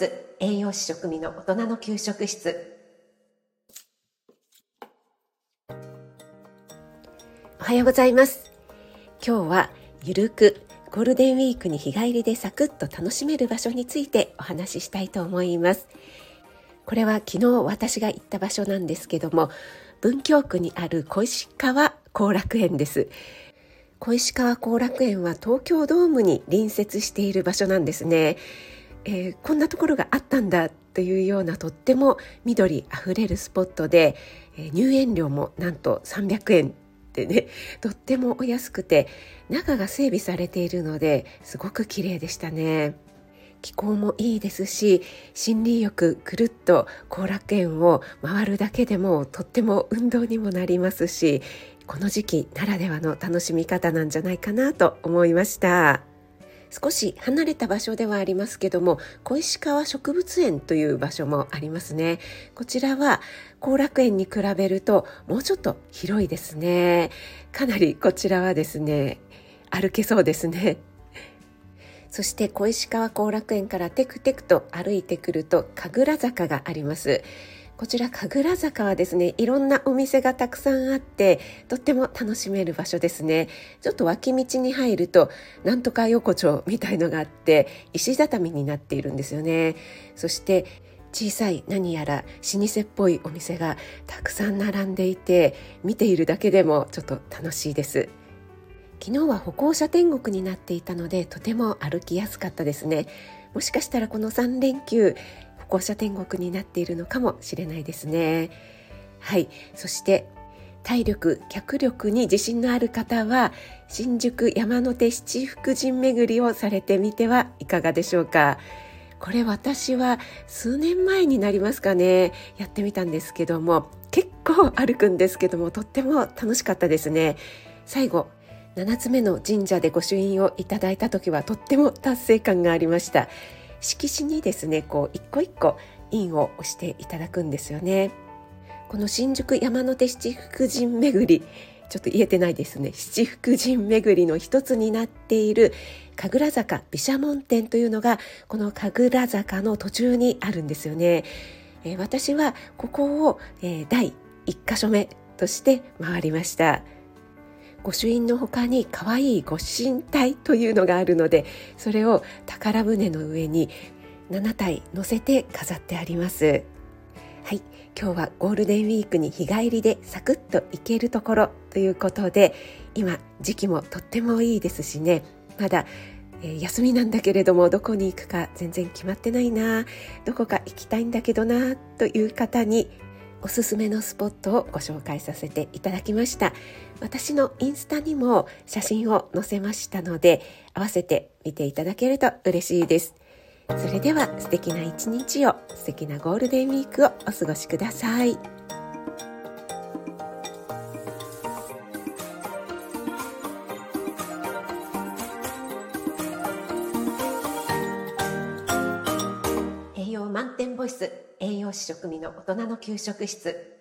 ス栄養士食味の大人の給食室。おはようございます。今日はゆるくゴールデンウィークに日帰りでサクッと楽しめる場所についてお話ししたいと思います。これは昨日私が行った場所なんですけども文京区にある小石川後楽園です。小石川後楽園は東京ドームに隣接している場所なんですね、えー、こんなところがあったんだというようなとっても緑あふれるスポットで、えー、入園料もなんと300円でね とってもお安くて中が整備されているのですごく綺麗でしたね。気候もいいですし森林浴ぐるっと後楽園を回るだけでもとっても運動にもなりますしこの時期ならではの楽しみ方なんじゃないかなと思いました。少し離れた場所ではありますけども小石川植物園という場所もありますね。こちらは後楽園に比べるともうちょっと広いですね。かなりこちらはですね歩けそうですね。そして小石川後楽園からテクテクと歩いてくると神楽坂があります。こちら神楽坂はですねいろんなお店がたくさんあってとっても楽しめる場所ですね。ちょっと脇道に入るとなんとか横丁みたいのがあって石畳になっているんですよね。そして小さい何やら老舗っぽいお店がたくさん並んでいて見ているだけでもちょっと楽しいです。昨日は歩行者天国になっていたのでとても歩きやすかったですね。もしかしたらこの3連休行者天国になっているのかもしれないですね。はい。そして体力脚力に自信のある方は新宿山手七福神巡りをされてみてはいかがでしょうか。これ私は数年前になりますかね。やってみたんですけども結構歩くんですけどもとっても楽しかったですね。最後7つ目の神社で御朱印をいただいた時はとっても達成感がありました。色紙にですねこう一個一個印を押していただくんですよね。この新宿山手七福神巡りちょっと言えてないですね。七福神巡りの一つになっている神楽坂毘沙門天というのがこの神楽坂の途中にあるんですよね、えー、私はここを、えー、第1箇所目として回りました。御朱印の他に可愛い御神体というのがあるのでそれを宝船の上に7体乗せて飾ってあります。はい。今日はゴールデンウィークに日帰りでサクッと行けるところということで今時期もとってもいいですしね。まだえー、休みなんだけれどもどこに行くか全然決まってないな。どこか行きたいんだけどなという方におすすめのスポットをご紹介させていただきました。私のインスタにも写真を載せましたので合わせて見ていただけると嬉しいです。それでは素敵な一日を素敵なゴールデンウィークをお過ごしください。ボイス栄養士食味の大人の給食室。